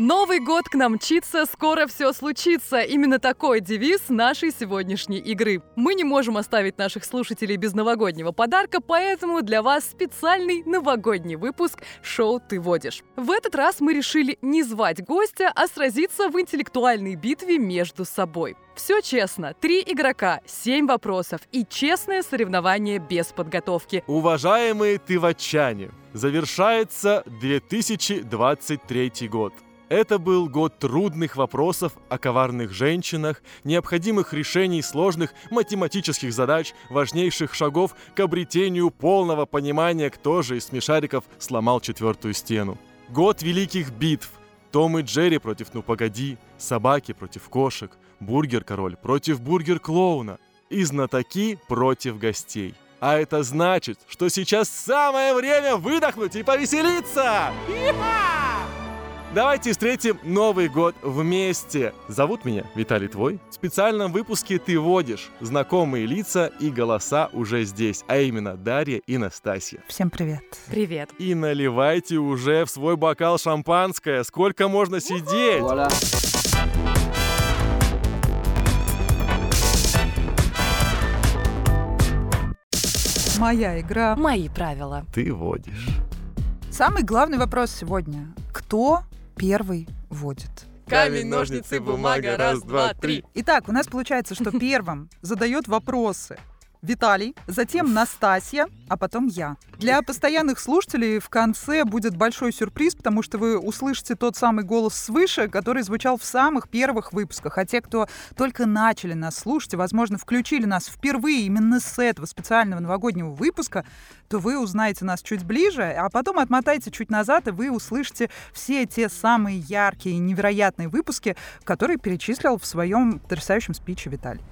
Новый год к нам мчится, скоро все случится. Именно такой девиз нашей сегодняшней игры. Мы не можем оставить наших слушателей без новогоднего подарка, поэтому для вас специальный новогодний выпуск шоу «Ты водишь». В этот раз мы решили не звать гостя, а сразиться в интеллектуальной битве между собой. Все честно. Три игрока, семь вопросов и честное соревнование без подготовки. Уважаемые тывачане, завершается 2023 год. Это был год трудных вопросов о коварных женщинах, необходимых решений сложных математических задач, важнейших шагов к обретению полного понимания, кто же из смешариков сломал четвертую стену. Год великих битв. Том и Джерри против «Ну погоди», собаки против кошек, бургер-король против бургер-клоуна и знатоки против гостей. А это значит, что сейчас самое время выдохнуть и повеселиться! Иха! Давайте встретим Новый год вместе. Зовут меня Виталий Твой. В специальном выпуске ты водишь знакомые лица и голоса уже здесь, а именно Дарья и Настасья. Всем привет. Привет. И наливайте уже в свой бокал шампанское. Сколько можно сидеть? Моя игра. Мои правила. Ты водишь. Самый главный вопрос сегодня. Кто первый водит? Камень, ножницы, бумага, раз, два, три. Итак, у нас получается, что первым задает вопросы Виталий, затем Настасья, а потом я. Для постоянных слушателей в конце будет большой сюрприз, потому что вы услышите тот самый голос свыше, который звучал в самых первых выпусках. А те, кто только начали нас слушать и, возможно, включили нас впервые именно с этого специального новогоднего выпуска, то вы узнаете нас чуть ближе, а потом отмотайте чуть назад, и вы услышите все те самые яркие и невероятные выпуски, которые перечислил в своем потрясающем спиче Виталий.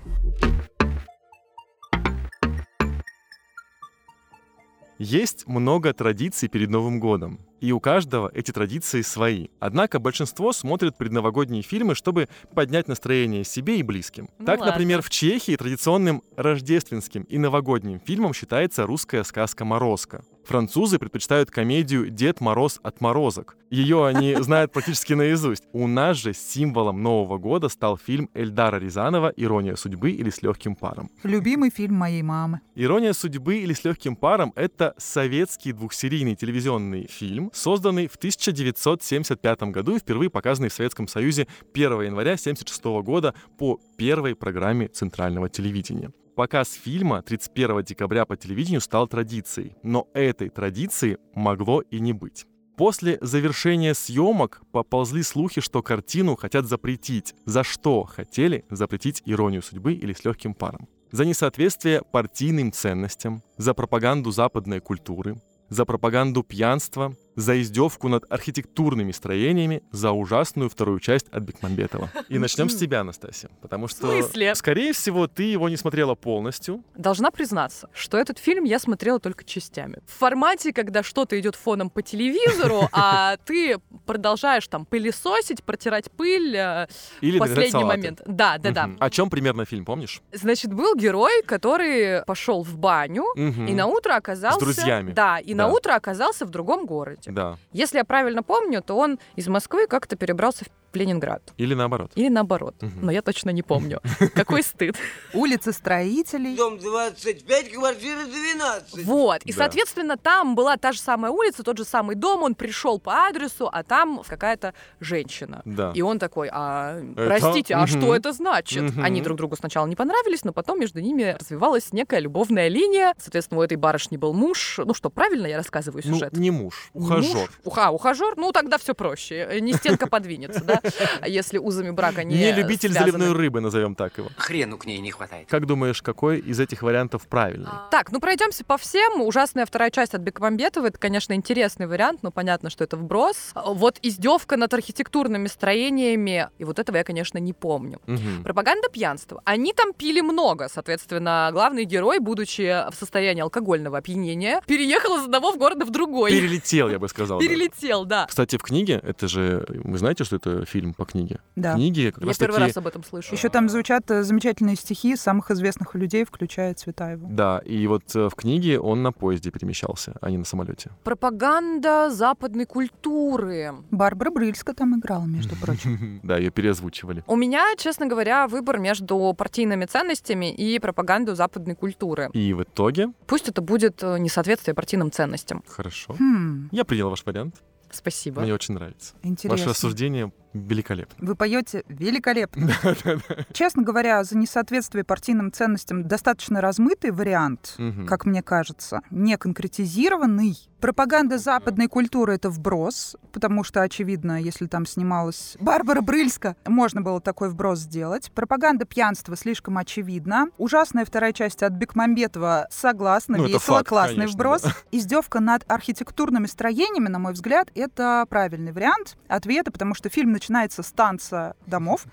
Есть много традиций перед Новым годом, и у каждого эти традиции свои. Однако большинство смотрит предновогодние фильмы, чтобы поднять настроение себе и близким. Ну так, ладно. например, в Чехии традиционным рождественским и новогодним фильмом считается русская сказка «Морозко». Французы предпочитают комедию «Дед Мороз от морозок». Ее они знают практически наизусть. У нас же символом Нового года стал фильм Эльдара Рязанова «Ирония судьбы» или «С легким паром». Любимый фильм моей мамы. «Ирония судьбы» или «С легким паром» — это советский двухсерийный телевизионный фильм, созданный в 1975 году и впервые показанный в Советском Союзе 1 января 1976 года по первой программе Центрального телевидения. Показ фильма 31 декабря по телевидению стал традицией, но этой традиции могло и не быть. После завершения съемок поползли слухи, что картину хотят запретить. За что хотели запретить иронию судьбы или с легким паром? За несоответствие партийным ценностям, за пропаганду западной культуры, за пропаганду пьянства, за издевку над архитектурными строениями, за ужасную вторую часть от Бекмамбетова. И начнем с тебя, Настасья, потому что, скорее всего, ты его не смотрела полностью. Должна признаться, что этот фильм я смотрела только частями. В формате, когда что-то идет фоном по телевизору, а ты продолжаешь там пылесосить, протирать пыль э, Или в последний момент. Да, да, да. О чем примерно фильм, помнишь? Значит, был герой, который пошел в баню и на утро оказался... друзьями. Да, и на утро оказался в другом городе. Да. Если я правильно помню, то он из Москвы как-то перебрался в Ленинград. Или наоборот. Или наоборот. Мгм. Но я точно не помню. Какой стыд. Улица строителей. Дом 25, квартира 12. Вот. И, Да. соответственно, там была та же самая улица, тот же самый дом, он пришел по адресу, а там какая-то женщина. Да. И он такой, а, Это? простите, а что это значит? Они друг другу сначала не понравились, но потом между ними развивалась некая любовная линия. Соответственно, у этой барышни был муж. Ну что, правильно я рассказываю Ну, сюжет? не муж, ухажер. муж? Уха, ухажер? Ну, тогда все проще. Э, Не стенка подвинется, да? А Если узами брака не Не любитель связаны. заливной рыбы, назовем так его. Хрену к ней не хватает. Как думаешь, какой из этих вариантов правильный? Так, ну пройдемся по всем. Ужасная вторая часть от Бекмамбетова. Это, конечно, интересный вариант, но понятно, что это вброс. Вот издевка над архитектурными строениями. И вот этого я, конечно, не помню. Мгм. Пропаганда пьянства. Они там пили много. Соответственно, главный герой, будучи в состоянии алкогольного опьянения, переехал из одного в города в другой. Перелетел, я бы сказал. да. Перелетел, да. Кстати, в книге, это же, вы знаете, что это фильм по книге? Да. Книги как Я раз первый таки... раз об этом слышу. Еще там звучат э, замечательные стихи самых известных людей, включая Цветаеву. Да, и вот э, в книге он на поезде перемещался, а не на самолете. Пропаганда западной культуры. Барбара Брыльска там играла, между прочим. Да, ее переозвучивали. У меня, честно говоря, выбор между партийными ценностями и пропагандой западной культуры. И в итоге, Пусть это будет э, несоответствие партийным ценностям. хорошо, Хм, я принял ваш вариант. Спасибо. Мне очень нравится. интересно. Ваше рассуждение великолепно. Вы поете великолепно. Честно говоря, за несоответствие партийным ценностям достаточно размытый вариант, как мне кажется, не конкретизированный. Пропаганда западной культуры — это вброс, потому что, очевидно, если там снималась Барбара Брыльска, можно было такой вброс сделать. Пропаганда пьянства слишком очевидна. Ужасная вторая часть от Бекмамбетова согласна, Ну, это весело, факт, классный конечно, вброс. да. Издевка над архитектурными строениями, на мой взгляд, это правильный вариант ответа, потому что фильм начинается с танца домов,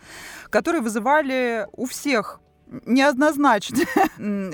которые вызывали у всех неоднозначное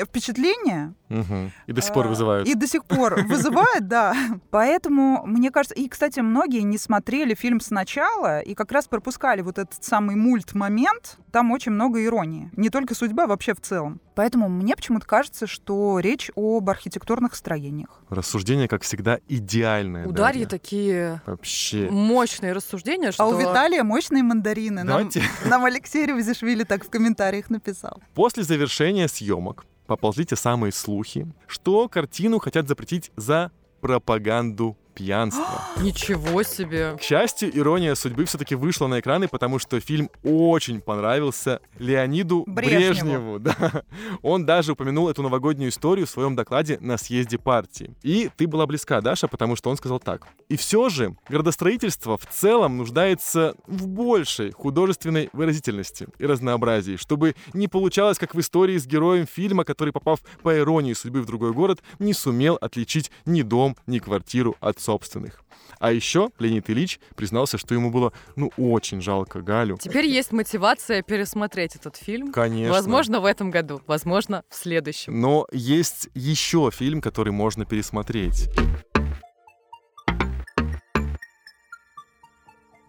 впечатление. Мгм. И до сих пор А, вызывают. И до сих пор вызывает, да. Поэтому, мне кажется, и, кстати, многие не смотрели фильм сначала и как раз пропускали вот этот самый мульт-момент. Там очень много иронии. Не только судьба, вообще в целом. Поэтому мне почему-то кажется, что речь об архитектурных строениях. Рассуждение, как всегда, идеальное. У Дарьи такие Вообще. мощные рассуждения, что... А у Виталия мощные мандарины. Нам, Давайте. нам Алексей Ревзишвили так в комментариях написал. После завершения съемок поползли те самые слухи, что картину хотят запретить за пропаганду пьянства. Ничего себе. К счастью, ирония судьбы все-таки вышла на экраны, потому что фильм очень понравился Леониду Брежневу. Брежневу. да. Он даже упомянул эту новогоднюю историю в своем докладе на съезде партии. И ты была близка, Даша, потому что он сказал так. И все же градостроительство в целом нуждается в большей художественной выразительности и разнообразии, чтобы не получалось, как в истории с героем фильма, который, попав по иронии судьбы в другой город, не сумел отличить ни дом, ни квартиру от собственных. А еще Леонид Ильич признался, что ему было, ну, очень жалко Галю. Теперь есть мотивация пересмотреть этот фильм. Конечно. Возможно, в этом году, возможно, в следующем. Но есть еще фильм, который можно пересмотреть.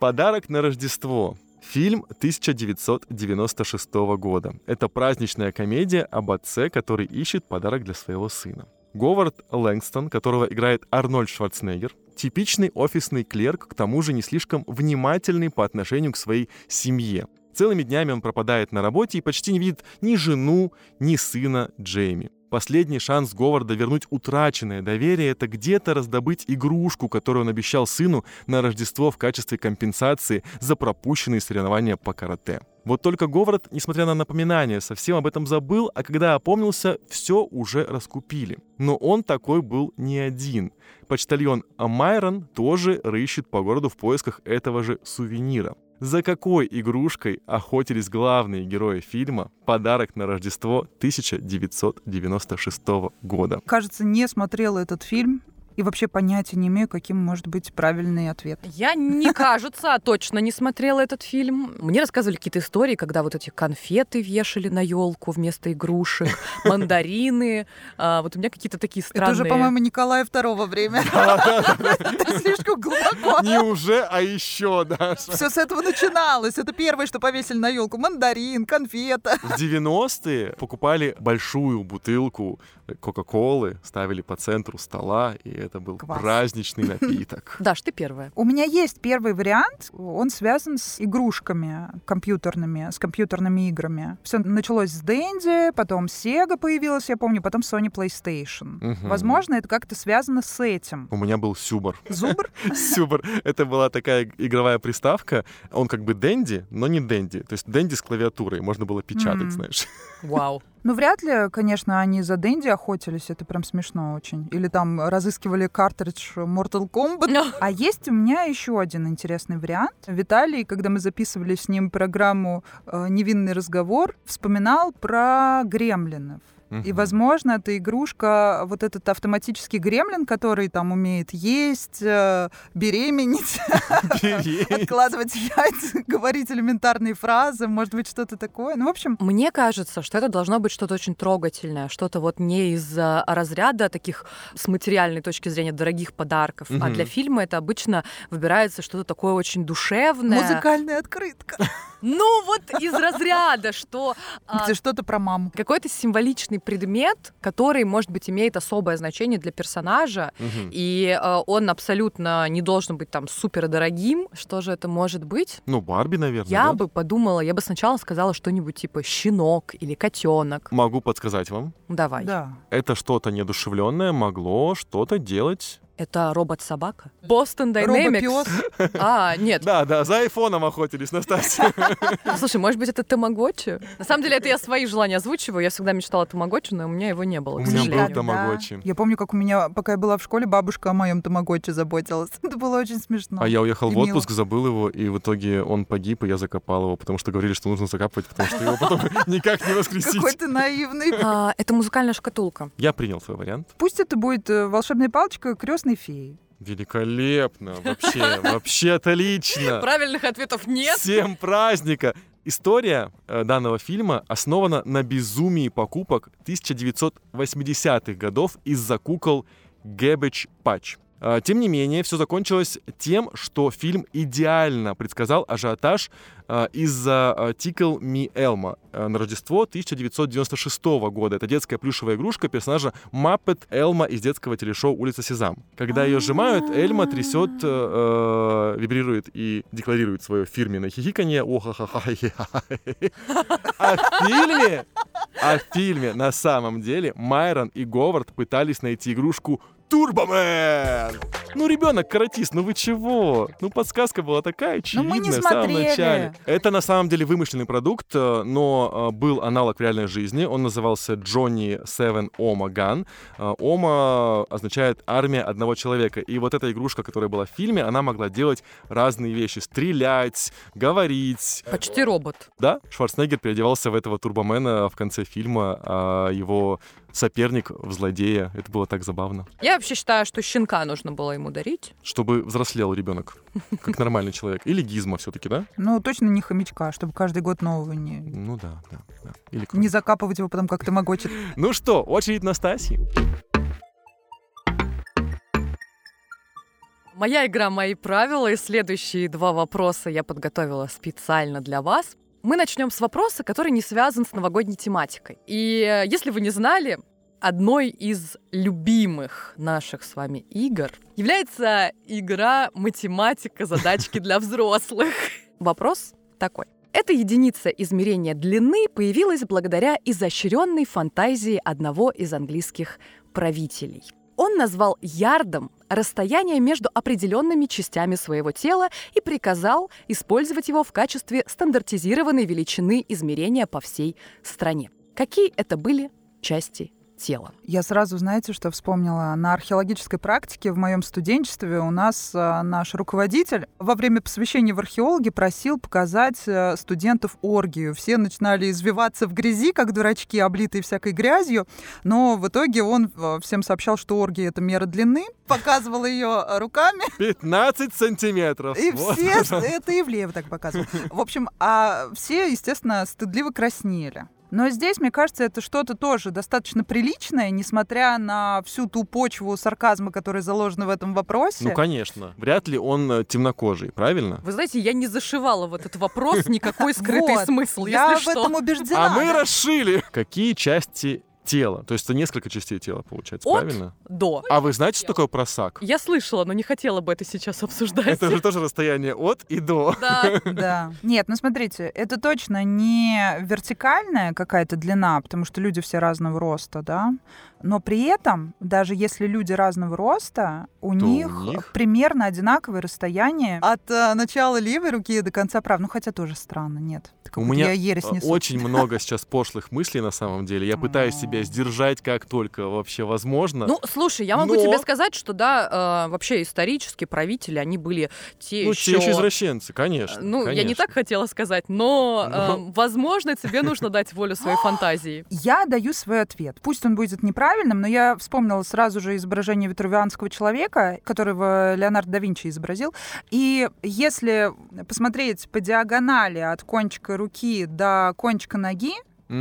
Подарок на Рождество. Фильм 1996 года. Это праздничная комедия об отце, который ищет подарок для своего сына. Говард Лэнгстон, которого играет Арнольд Шварценеггер, типичный офисный клерк, к тому же не слишком внимательный по отношению к своей семье. Целыми днями он пропадает на работе и почти не видит ни жену, ни сына Джейми. Последний шанс Говарда вернуть утраченное доверие — это где-то раздобыть игрушку, которую он обещал сыну на Рождество в качестве компенсации за пропущенные соревнования по карате. Вот только Говард, несмотря на напоминание, совсем об этом забыл, а когда опомнился, все уже раскупили. Но он такой был не один. Почтальон Майрон тоже рыщет по городу в поисках этого же сувенира. За какой игрушкой охотились главные герои фильма «Подарок на Рождество» 1996 года? Кажется, не смотрела этот фильм и вообще понятия не имею, каким может быть правильный ответ. Я не кажется, а точно не смотрела этот фильм. Мне рассказывали какие-то истории, когда вот эти конфеты вешали на елку вместо игрушек, мандарины. А, вот у меня какие-то такие странные. Это уже, по-моему, Николая II время. Это слишком глубоко. Не уже, а еще, Даша. Все с этого начиналось. Это первое, что повесили на елку. Мандарин, конфета. В 90-е покупали большую бутылку Кока-Колы, ставили по центру стола, и это был Квас. праздничный напиток. Даш, ты первая. У меня есть первый вариант. Он связан с игрушками компьютерными, с компьютерными играми. Все началось с Dendy, потом Sega появилась, я помню, потом Sony PlayStation. Возможно, это как-то связано с этим. У меня был Сюбар. Зубр? Сюбар. Это была такая игровая приставка. Он как бы Дэнди, но не Дэнди. То есть Дэнди с клавиатурой. Можно было печатать, знаешь. Вау. Ну, вряд ли, конечно, они за Дэнди охотились, это прям смешно очень. Или там разыскивали картридж Mortal Kombat. А есть у меня еще один интересный вариант. Виталий, когда мы записывали с ним программу э, «Невинный разговор», вспоминал про гремлинов. И, Мгм. возможно, это игрушка, вот этот автоматический гремлин, который там умеет есть, э, беременеть, откладывать яйца, говорить элементарные фразы, может быть, что-то такое. Ну, в общем, Мне кажется, что это должно быть что-то очень трогательное, что-то вот не из а, разряда таких с материальной точки зрения дорогих подарков, а Мгм. для фильма это обычно выбирается что-то такое очень душевное. музыкальная открытка. Ну вот из разряда, что а, Где что-то про маму. какой-то символичный предмет, который, может быть, имеет особое значение для персонажа, Мгм. и э, он абсолютно не должен быть там супер дорогим. Что же это может быть? Ну, Барби, наверное. Я да? бы подумала, я бы сначала сказала что-нибудь типа щенок или котенок. Могу подсказать вам. Давай. Да. Это что-то неодушевленное могло что-то делать. Это робот-собака? Boston Dynamics. Робопёс. А, нет. Да, да, за айфоном охотились, Настасья. Слушай, может быть, это тамагочи? На самом деле, это я свои желания озвучиваю. Я всегда мечтала о тамагочи, но у меня его не было, У к меня был тамагочи. Я помню, как у меня, пока я была в школе, бабушка о моем тамагочи заботилась. Это было очень смешно. А я уехал в отпуск, забыл его, и в итоге он погиб, и я закопал его, потому что говорили, что нужно закапывать, потому что его потом никак не Какой воскресить. ты наивный. А, это музыкальная шкатулка. Я принял свой вариант. Пусть это будет э, волшебная палочка крестной феи. Великолепно, вообще, вообще отлично. Правильных ответов нет. Всем праздника! История э, данного фильма основана на безумии покупок 1980-х годов из-за кукол Garbage Patch. А, Тем не менее, все закончилось тем, что фильм идеально предсказал ажиотаж а, из-за Tickle Me Elmo на Рождество 1996 года. Это детская плюшевая игрушка персонажа Маппет Элма из детского телешоу «Улица Сезам». Когда ее сжимают, Эльма трясет, э, э, вибрирует и декларирует свое фирменное хихиканье. О-ха-ха-ха. А в фильме, а в фильме на самом деле Майрон и Говард пытались найти игрушку Турбомен! Ну, ребенок, каратист, ну вы чего? Ну, подсказка была такая Ну, мы не очевидная в самом смотрели. начале. Это на самом деле вымышленный продукт, э, но э, был аналог в реальной жизни. Он назывался Johnny Seven Oma Gun. Э, Ома означает армия одного человека. И вот эта игрушка, которая была в фильме, она могла делать разные вещи. Стрелять, говорить. Почти робот. Да, Шварценеггер переодевался в этого турбомена в конце фильма, а его соперник в злодея. Это было так забавно. Я вообще считаю, что щенка нужно было ему дарить. Чтобы взрослел ребенок, как нормальный человек. Или гизма все-таки, да? Ну, точно не хомячка, чтобы каждый год нового не, Ну да, да, да. Или не закапывать его потом как тамагочи. Ну что, очередь Настасьи. Моя игра «Мои правила» и следующие два вопроса я подготовила специально для вас. Мы начнем с вопроса, который не связан с новогодней тематикой. И э, если вы не знали, одной из любимых наших с вами игр является игра «Математика. Задачки для взрослых». Вопрос такой. Эта единица измерения длины появилась благодаря изощренной фантазии одного из английских правителей. Он назвал ярдом расстояние между определенными частями своего тела и приказал использовать его в качестве стандартизированной величины измерения по всей стране. Какие это были части тела? Я сразу, знаете, что вспомнила? На археологической практике в моем студенчестве у нас а, наш руководитель во время посвящения в археологи просил показать а, студентов оргию. Все начинали извиваться в грязи, как дурачки, облитые всякой грязью, но в итоге он а, всем сообщал, что оргия — это мера длины, показывал ее руками, 15 сантиметров. и Вот. все, это и влево так показывал. В общем, а все, естественно, стыдливо краснели. Но здесь, мне кажется, это что-то тоже достаточно приличное, несмотря на всю ту почву сарказма, которая заложена в этом вопросе. Ну, конечно. Вряд ли он э, темнокожий, правильно? Вы знаете, я не зашивала в этот вопрос никакой скрытый смысл, Я в этом убеждена. А мы расшили. Какие части тела? То есть это несколько частей тела, получается, От правильно? До. А вы знаете, что такое просак? Я слышала, но не хотела бы это сейчас обсуждать. Это же тоже расстояние от и до. Да. Да. Нет, ну смотрите, это точно не вертикальная какая-то длина, потому что люди все разного роста, да. Но при этом, даже если люди разного роста, у, То у них, них? примерно одинаковое расстояние от э, начала левой руки до конца правой. Ну, хотя тоже странно, нет. У Какую-то меня я ересь несу. очень много сейчас пошлых мыслей на самом деле. Я пытаюсь себе себя сдержать как только вообще возможно. Ну, слушай, я могу Но- тебе сказать, что да, э, вообще исторически правители, они были те Ну, еще... те еще извращенцы, конечно. Ну, я не конечно. так хотела сказать, но, э, Но- возможно, тебе нужно дать волю своей фантазии. Я даю свой ответ. Пусть он будет неправильным, но я вспомнила сразу же изображение витрувианского человека, которого Леонардо да Винчи изобразил. И если посмотреть по диагонали от кончика руки до кончика ноги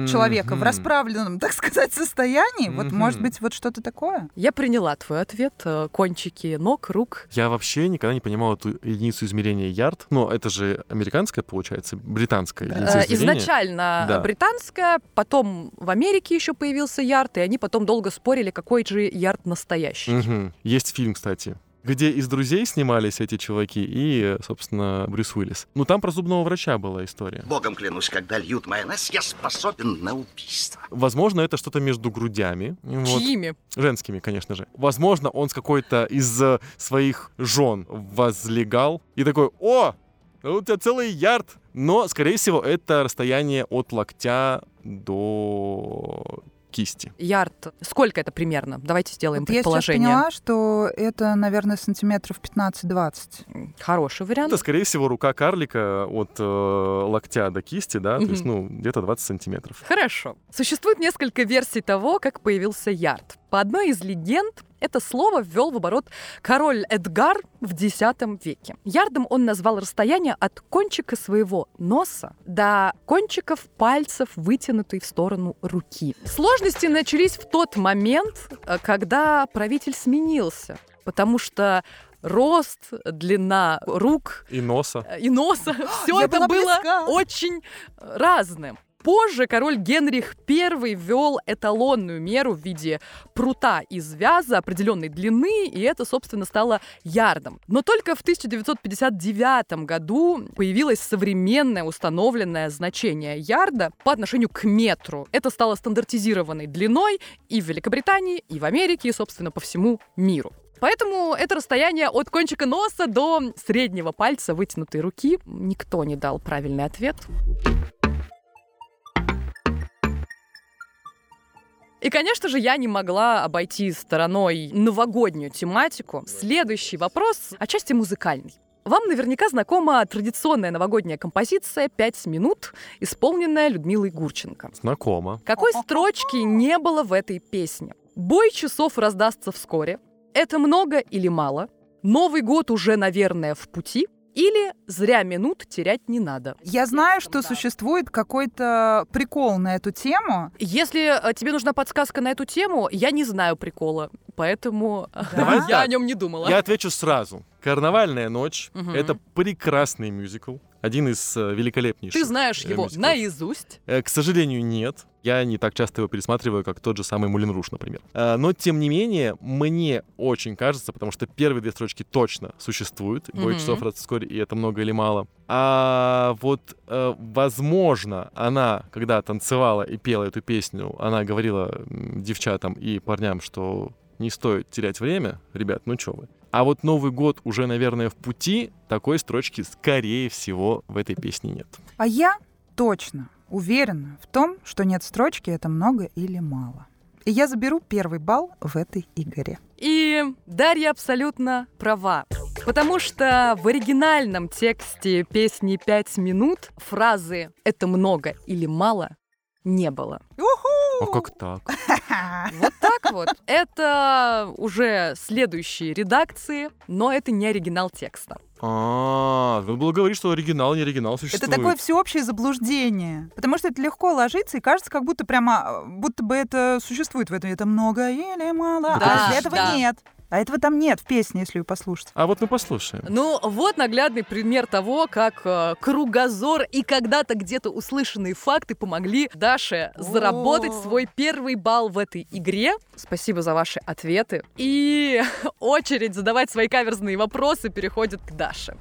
человека в расправленном, так сказать, состоянии, вот Мгм. может быть вот что-то такое. Я приняла твой ответ. э, Кончики ног, рук. Я вообще никогда не понимал эту единицу измерения ярд. Но это же американская, получается, британская единица Э, измерения. Изначально Да. британская, потом в Америке еще появился ярд, и они потом долго спорили, какой же ярд настоящий. Мгм. Есть фильм, кстати, где из друзей снимались эти чуваки и, собственно, Брюс Уиллис. Ну, там про зубного врача была история. Богом клянусь, когда льют майонез, я способен на убийство. Возможно, это что-то между грудями. Вот. Чьими? Женскими, конечно же. Возможно, он с какой-то из э, своих жен возлегал и такой, о, у тебя целый ярд. Но, скорее всего, это расстояние от локтя до кисти. Ярд. Сколько это примерно? Давайте сделаем Вот я сейчас предположение. поняла, что это, наверное, сантиметров 15-20. М, Хороший вариант. Это, скорее всего, рука карлика от э, локтя до кисти, да, то есть, ну, где-то 20 сантиметров. Хорошо. Существует несколько версий того, как появился ярд. По одной из легенд, это слово ввел в оборот король Эдгар в X веке. Ярдом он назвал расстояние от кончика своего носа до кончиков пальцев, вытянутой в сторону руки. Сложности начались в тот момент, э, когда правитель сменился, потому что рост, длина рук И носа. э, и носа. Все Я это было близка. очень разным. Позже король Генрих I ввел эталонную меру в виде прута из вяза определенной длины, и это, собственно, стало ярдом. Но только в 1959 году появилось современное установленное значение ярда по отношению к метру. Это стало стандартизированной длиной и в Великобритании, и в Америке, и, собственно, по всему миру. Поэтому это расстояние от кончика носа до среднего пальца вытянутой руки. Никто не дал правильный ответ. И, конечно же, я не могла обойти стороной новогоднюю тематику. Следующий вопрос отчасти музыкальный. Вам наверняка знакома традиционная новогодняя композиция «Пять минут», исполненная Людмилой Гурченко. Знакомо. Какой строчки не было в этой песне? Бой часов раздастся вскоре. Это много или мало? Новый год уже, наверное, в пути. Или зря минут терять не надо. Я знаю, что существует какой-то прикол на эту тему. Если э, тебе нужна подсказка на эту тему, я не знаю прикола, поэтому Давай я так. о нем не думала. Я отвечу сразу. «Карнавальная ночь» Мгм. это прекрасный мюзикл. Один из э, великолепнейших. Ты знаешь э, его мюзиклов. наизусть. Э, К сожалению, нет. Я не так часто его пересматриваю, как тот же самый Мулин Руш, например. Но, тем не менее, мне очень кажется, потому что первые две строчки точно существуют. «Бой Мгм. часов вскоре» и «Это много или мало». А вот, возможно, она, когда танцевала и пела эту песню, она говорила девчатам и парням, что не стоит терять время, ребят, ну чё вы. А вот Новый год уже, наверное, в пути, такой строчки, скорее всего, в этой песне нет. А я точно уверена в том, что нет строчки «это много или мало». И я заберу первый балл в этой игре. И Дарья абсолютно права. Потому что в оригинальном тексте песни «Пять минут» фразы «это много или мало» не было. А как так? Вот так вот. Это уже следующие редакции, но это не оригинал текста. А, надо было говорить, что оригинал, не оригинал Это существует. такое всеобщее заблуждение. Потому что это легко ложится и кажется, как будто прямо, э, будто бы это существует в этом. Это много или мало. Да, а этого да. нет. А этого там нет в песне, если вы послушаете. А вот мы послушаем. Ну, вот наглядный пример того, как э, кругозор и когда-то где-то услышанные факты помогли Даше заработать О. свой первый балл в этой игре. Спасибо за ваши ответы. И очередь задавать свои каверзные вопросы переходит к Даше.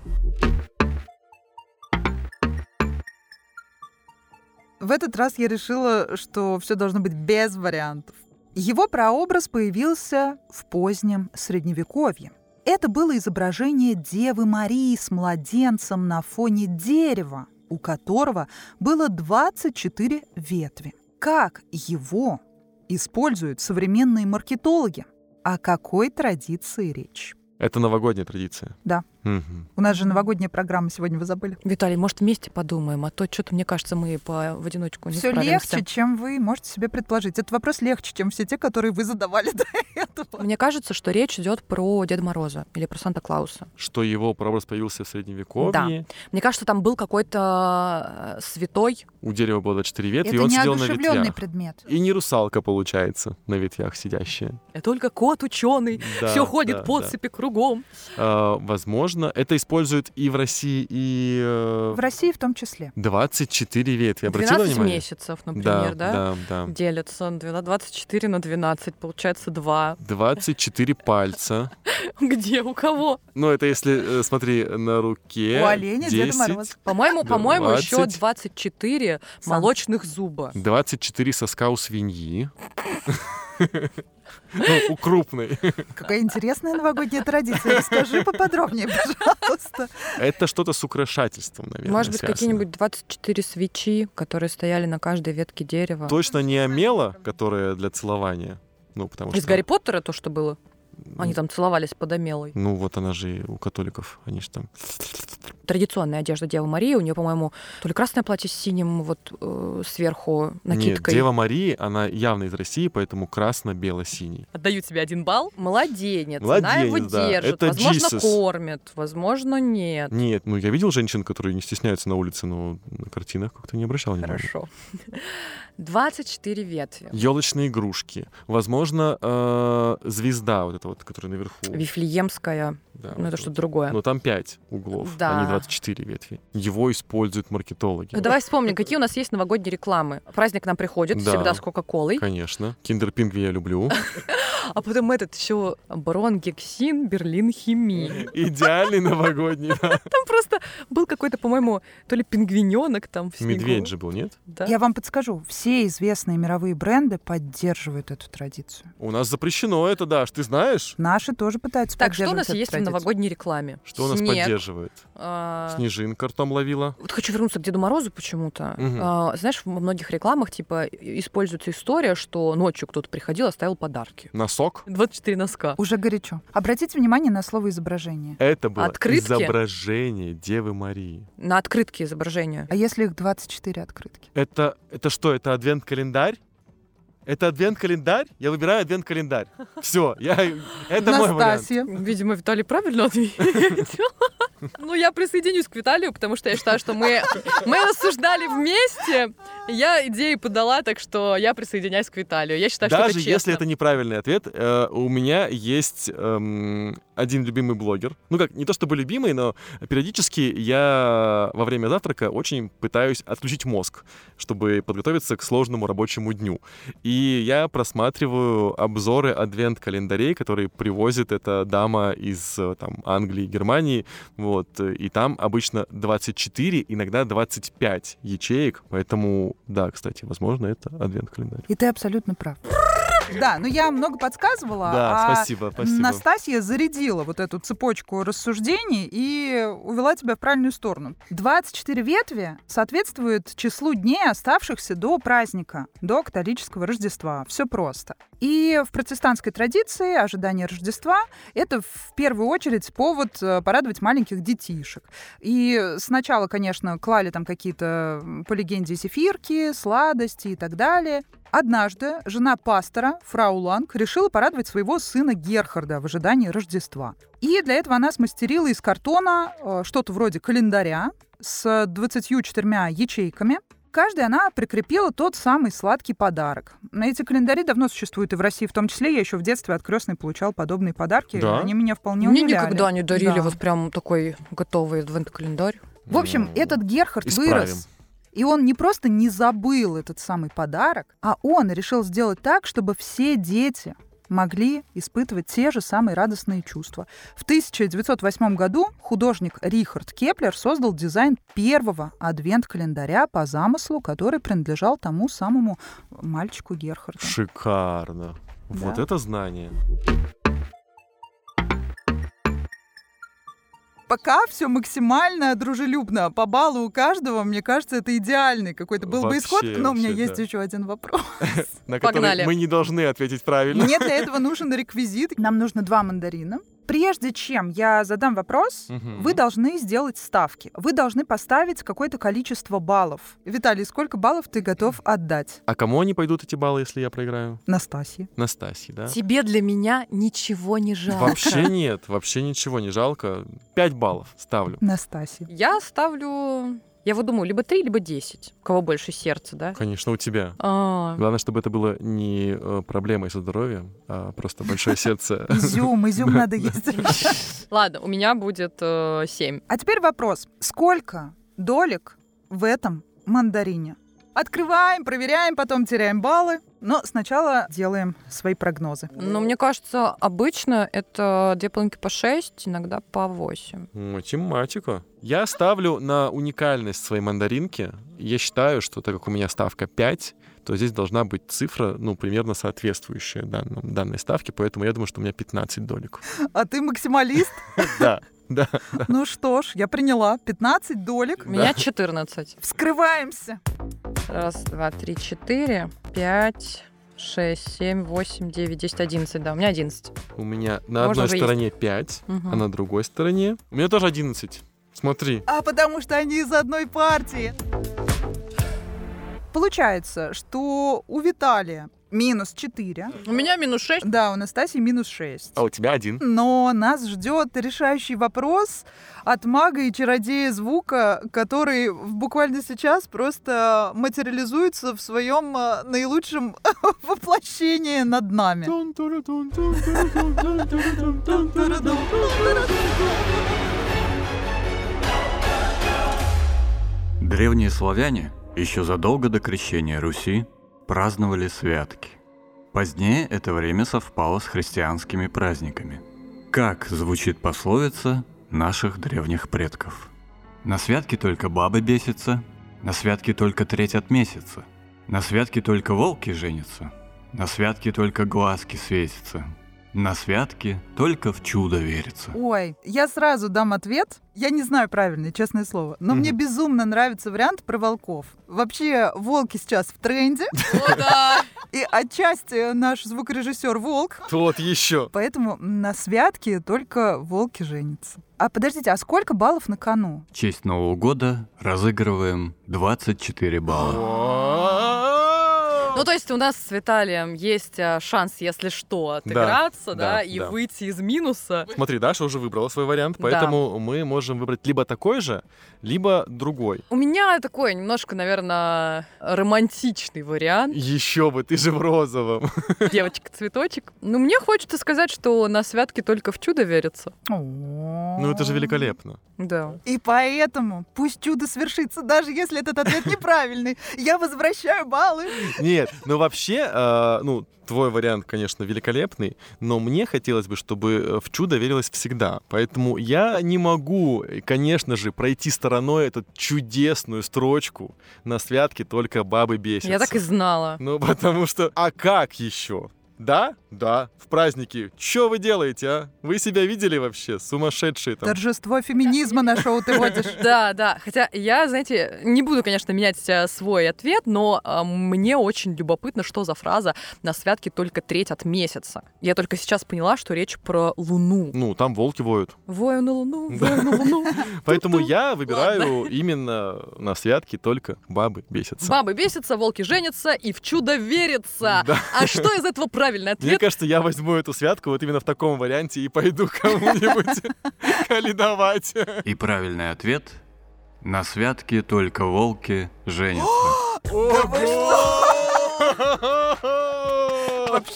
В этот раз я решила, что все должно быть без вариантов. Его прообраз появился в позднем Средневековье. Это было изображение Девы Марии с младенцем на фоне дерева, у которого было 24 ветви. Как его используют современные маркетологи. О какой традиции речь? Это новогодняя традиция? Да. У нас же новогодняя программа сегодня, вы забыли? Виталий, может, вместе подумаем, а то что-то, мне кажется, мы по, в одиночку не Все легче, чем вы можете себе предположить. Этот вопрос легче, чем все те, которые вы задавали до этого. Мне кажется, что речь идет про Деда Мороза или про Санта-Клауса. Что его прообраз появился в Средневековье. Мне кажется, там был какой-то э, святой. У дерева было 24 ветви, и Это он сидел на неодушевленный ветвях. предмет. И не русалка, получается, на ветвях сидящая. И только кот ученый. Да, Все ходит да, по да. цепи кругом. А, возможно, это используют и в России, и э, В России в том числе. 24 ветви. Обратила 12 внимание? месяцев, например, да? да, да. Делятся 12 24 на 12, получается 2. 24 пальца. Где, у кого? Ну, это если, э, смотри, на руке. У оленя Деда 10, Мороз. По-моему, Да, по-моему, еще 20. 24 Сам. молочных зуба. 24 соска у свиньи. Ну, у крупной. Какая интересная новогодняя традиция. Расскажи поподробнее, пожалуйста. Это что-то с украшательством, наверное, Может быть, какие-нибудь 24 свечи, которые стояли на каждой ветке дерева. Точно не омела, которая для целования. Ну, потому Из что... Гарри Поттера то, что было? Они там целовались под Омелой. Ну, вот она же у католиков, они же там... Традиционная одежда Девы Марии. У нее, по-моему, то ли красное платье с синим вот э, сверху Нет, накидкой. Дева Марии, она явно из России, поэтому красно-бело-синий. Отдаю тебе один балл. Младенец. Она Младенец, его да. держит. Это возможно, Jesus. кормит. Возможно, нет. Нет, ну я видел женщин, которые не стесняются на улице, но на картинах как-то не обращал внимания. Хорошо. 24 ветви. Елочные игрушки. Возможно, э, звезда вот эта вот, которая наверху. Вифлеемская. Да, Ну, вот это вот. что-то другое. Но там 5 углов, Да. а не 24 ветви. Его используют маркетологи. Ну, давай вспомним, какие у нас есть новогодние рекламы. Праздник нам приходит, Да. всегда с Кока-Колой. Конечно. Киндер Пингви я люблю. А потом этот еще Барон Гексин, Берлин Химии. Идеальный новогодний. да. Там просто был какой-то, по-моему, то ли пингвиненок там в снегу. Медведь же был, нет? Да. Я вам подскажу, все известные мировые бренды поддерживают эту традицию. У нас запрещено это, Даш, ты знаешь? Наши тоже пытаются Так, что у нас есть в новогодней рекламе? Что у нас поддерживает? А, Снежинка ртом ловила. Вот хочу вернуться к Деду Морозу почему-то. Мгм. А, знаешь, во многих рекламах, типа, используется история, что ночью кто-то приходил, оставил подарки. Носок. 24 носка. Уже горячо. Обратите внимание на слово изображение. Это было Открытки? изображение Девы Марии. На открытке изображения. А если их 24 открытки? Это, это что, это адвент-календарь? Это адвент-календарь? Я выбираю адвент-календарь. Все, я, это мой вариант. Настасья. Видимо, Виталий правильно ответил. Ну, я присоединюсь к Виталию, потому что я считаю, что мы, мы рассуждали вместе. Я идею подала, так что я присоединяюсь к Виталию. Я считаю, что Даже это честно. если это неправильный ответ, э, у меня есть эм, один любимый блогер. Ну как, не то чтобы любимый, но периодически я во время завтрака очень пытаюсь отключить мозг, чтобы подготовиться к сложному рабочему дню. И я просматриваю обзоры адвент-календарей, которые привозит эта дама из э, там, Англии, Германии. Вот, э, и там обычно 24, иногда 25 ячеек. Поэтому, да, кстати, возможно, это адвент-календарь. И ты абсолютно прав. Да, ну я много подсказывала, Да, а спасибо, спасибо. Настасья зарядила вот эту цепочку рассуждений и увела тебя в правильную сторону. 24 ветви соответствуют числу дней, оставшихся до праздника, до католического Рождества. Все просто. И в протестантской традиции ожидание Рождества — это в первую очередь повод э, порадовать маленьких детишек. И сначала, конечно, клали там какие-то, по легенде, зефирки, сладости и так далее. Однажды жена пастора, фрау Ланг, решила порадовать своего сына Герхарда в ожидании Рождества. И для этого она смастерила из картона э, что-то вроде календаря с 24 ячейками. Каждой она прикрепила тот самый сладкий подарок. На эти календари давно существуют и в России, в том числе я еще в детстве от крестной получал подобные подарки. Да? Они меня вполне Мне удивляли. никогда не дарили Да. вот прям такой готовый адвент-календарь. В общем, Ну, этот Герхард исправим. вырос. И он не просто не забыл этот самый подарок, а он решил сделать так, чтобы все дети могли испытывать те же самые радостные чувства. В 1908 году художник Рихард Кеплер создал дизайн первого адвент-календаря по замыслу, который принадлежал тому самому мальчику Герхарду. Шикарно. Вот Да. это знание. Пока все максимально дружелюбно. По баллу у каждого, мне кажется, это идеальный какой-то был бы Вообще, исход. Но у меня вообще, есть да. еще один вопрос. На который Погнали. мы не должны ответить правильно. Мне для этого нужен реквизит. Нам нужно два мандарина. Прежде чем я задам вопрос, Мгм. вы должны сделать ставки. Вы должны поставить какое-то количество баллов. Виталий, сколько баллов ты готов отдать? А кому они пойдут, эти баллы, если я проиграю? Настасье. Настасье, да? Тебе для меня ничего не жалко. Вообще нет, вообще ничего не жалко. 5 баллов ставлю. Настасье. Я ставлю... Я вот думаю, либо 3, либо 10. У кого больше сердца, да? Конечно, у тебя. А, Главное, чтобы это было не э, проблемой со здоровьем, а просто большое сердце. Изюм, изюм надо есть. Ладно, у меня будет э, 7. А теперь вопрос. Сколько долек в этом мандарине? Открываем, проверяем, потом теряем баллы. Но сначала делаем свои прогнозы. Но мне кажется, обычно это две половинки по 6, иногда по 8. Математика. Я ставлю на уникальность своей мандаринки. Я считаю, что так как у меня ставка 5, то здесь должна быть цифра, ну, примерно соответствующая данному, данной ставке, поэтому я думаю, что у меня 15 долек. А ты максималист? Да, да. Ну что ж, я приняла. 15 долек. У меня 14. Вскрываемся. Раз, два, три, четыре, пять, шесть, семь, восемь, девять, десять, одиннадцать. Да, у меня 11. У меня на Можно одной стороне 5, Мгм. а на другой стороне... У меня тоже 11. Смотри. А потому что они из одной партии. Получается, что у Виталия минус 4. У меня минус 6. Да, у Настасьи минус 6. А у тебя один. Но нас ждет решающий вопрос от мага и чародея звука, который в- буквально сейчас просто материализуется в своем э, наилучшем воплощении над нами. Древние славяне еще задолго до крещения Руси праздновали святки. Позднее это время совпало с христианскими праздниками. Как звучит пословица наших древних предков? На святке только бабы бесятся, на святке только треть от месяца, на святке только волки женятся, на святке только глазки светятся, на святке только в чудо верится. Ой, я сразу дам ответ. Я не знаю правильный, честное слово. Но мне Мгм. безумно нравится вариант про волков. Вообще, волки сейчас в тренде. О, да. И отчасти наш звукорежиссер волк. Вот еще. Поэтому на святке только волки женятся. А подождите, а сколько баллов на кону? В честь Нового года разыгрываем 24 балла. Ну, то есть у нас с Виталием есть а, шанс, если что, отыграться, да, да, и да. выйти из минуса. Смотри, Даша уже выбрала свой вариант, Да. поэтому мы можем выбрать либо такой же, либо другой. У меня такой немножко, наверное, романтичный вариант. Еще бы, ты же в розовом. Девочка-цветочек. Ну, мне хочется сказать, что на святке только в чудо верится. Ну, это же великолепно. Да. И поэтому пусть чудо свершится, даже если этот ответ неправильный. Я возвращаю баллы. Нет, ну вообще, э, ну, твой вариант, конечно, великолепный, но мне хотелось бы, чтобы э, в чудо верилось всегда. Поэтому я не могу, конечно же, пройти стороной эту чудесную строчку на святке только бабы бесятся. Я так и знала. Ну, потому что... А как еще? Да? Да. В праздники. Что вы делаете, а? Вы себя видели вообще? Сумасшедшие там. Торжество феминизма на шоу ты водишь. Да, да. Хотя я, знаете, не буду, конечно, менять э, свой ответ, но э, мне очень любопытно, что за фраза «на святке только треть от месяца». Я только сейчас поняла, что речь про Луну. Ну, там волки воют. Вою на Луну, вою на Луну. Поэтому я выбираю именно на святке только бабы бесятся. Бабы бесятся, волки женятся и в чудо верится. Да. А что из этого правильный Мне ответ? кажется, я возьму эту святку вот именно в таком варианте и пойду кому-нибудь каледовать. И правильный ответ – на святке только волки женятся.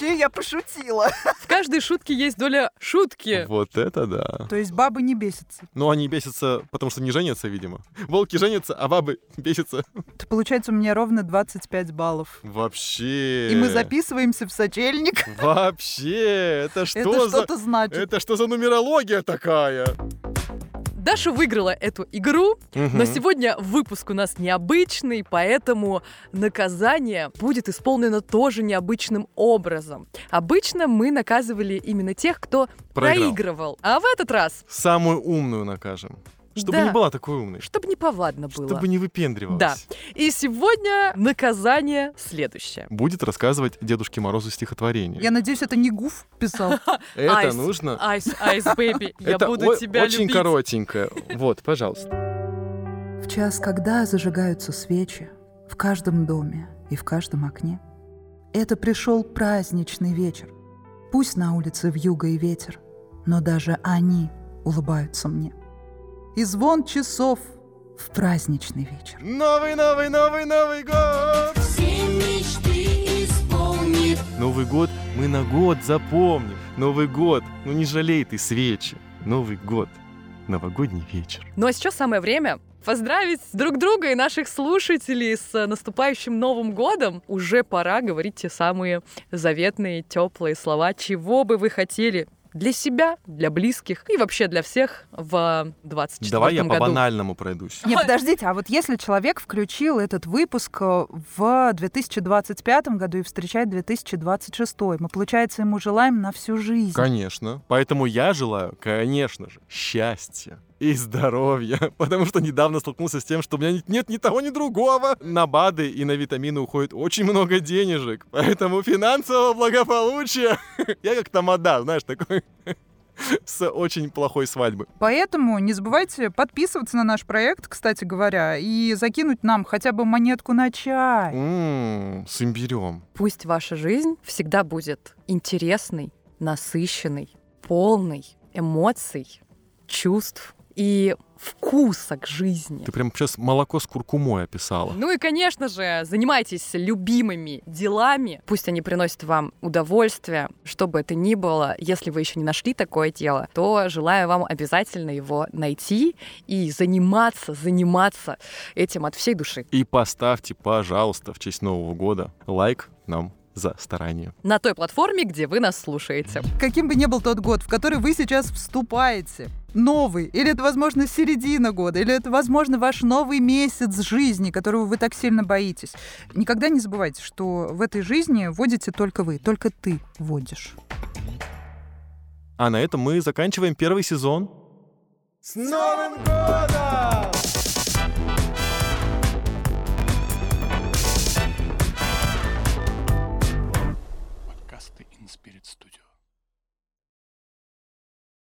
Вообще я пошутила. В каждой шутке есть доля шутки. Вот это да. То есть бабы не бесятся. Ну, они бесятся, потому что не женятся, видимо. Волки женятся, а бабы бесятся. То получается у меня ровно 25 баллов. Вообще. И мы записываемся в сочельник. Вообще, это что Это за... что-то значит. Это что за нумерология такая? Даша выиграла эту игру, Мгм. но сегодня выпуск у нас необычный, поэтому наказание будет исполнено тоже необычным образом. Обычно мы наказывали именно тех, кто Проиграл. проигрывал. А в этот раз, Самую умную накажем. Чтобы Да. не была такой умной. чтобы неповадно было. Чтобы не выпендривалась. Да. И сегодня наказание следующее. Будет рассказывать Дедушке Морозу стихотворение. Я надеюсь, это не Гуф писал. Это нужно... Айс, айс, бэби, я буду тебя очень любить. коротенькое. Вот, пожалуйста. В час, когда зажигаются свечи в каждом доме и в каждом окне, это пришел праздничный вечер. Пусть на улице вьюга и ветер, но даже они улыбаются мне. И звон часов в праздничный вечер. Новый, новый, новый, Новый год! Новый год мы на год запомним. Новый год, ну не жалей ты свечи. Новый год, новогодний вечер. Ну а сейчас самое время поздравить друг друга и наших слушателей с наступающим Новым годом. Уже пора говорить те самые заветные, теплые слова, чего бы вы хотели для себя, для близких и вообще для всех в 24 Давай я по году. банальному пройдусь. Не, подождите, а вот если человек включил этот выпуск э, в 2025 году и встречает 2026, мы, получается, ему желаем на всю жизнь. Конечно. Поэтому я желаю, конечно же, счастья и здоровья, потому что недавно столкнулся с тем, что у меня нет- ни того, ни другого. На БАДы и на витамины уходит очень много денежек, поэтому финансового благополучия. Я как тамада, знаешь, такой с очень плохой свадьбы. Поэтому не забывайте подписываться на наш проект, кстати говоря, и закинуть нам хотя бы монетку на чай. Ммм, с имбирем. Пусть ваша жизнь всегда будет интересной, насыщенной, полной эмоций, чувств и вкуса к жизни. Ты прям сейчас молоко с куркумой описала. Ну и, конечно же, занимайтесь любимыми делами. Пусть они приносят вам удовольствие, что бы это ни было. Если вы еще не нашли такое дело, то желаю вам обязательно его найти и заниматься, заниматься этим от всей души. И поставьте, пожалуйста, в честь Нового года лайк нам за старание. На той платформе, где вы нас слушаете. Каким бы ни был тот год, в который вы сейчас вступаете, новый, или это, возможно, середина года, или это, возможно, ваш новый месяц жизни, которого вы так сильно боитесь. Никогда не забывайте, что в этой жизни водите только вы, только ты водишь. А на этом мы заканчиваем первый сезон. С Новым годом!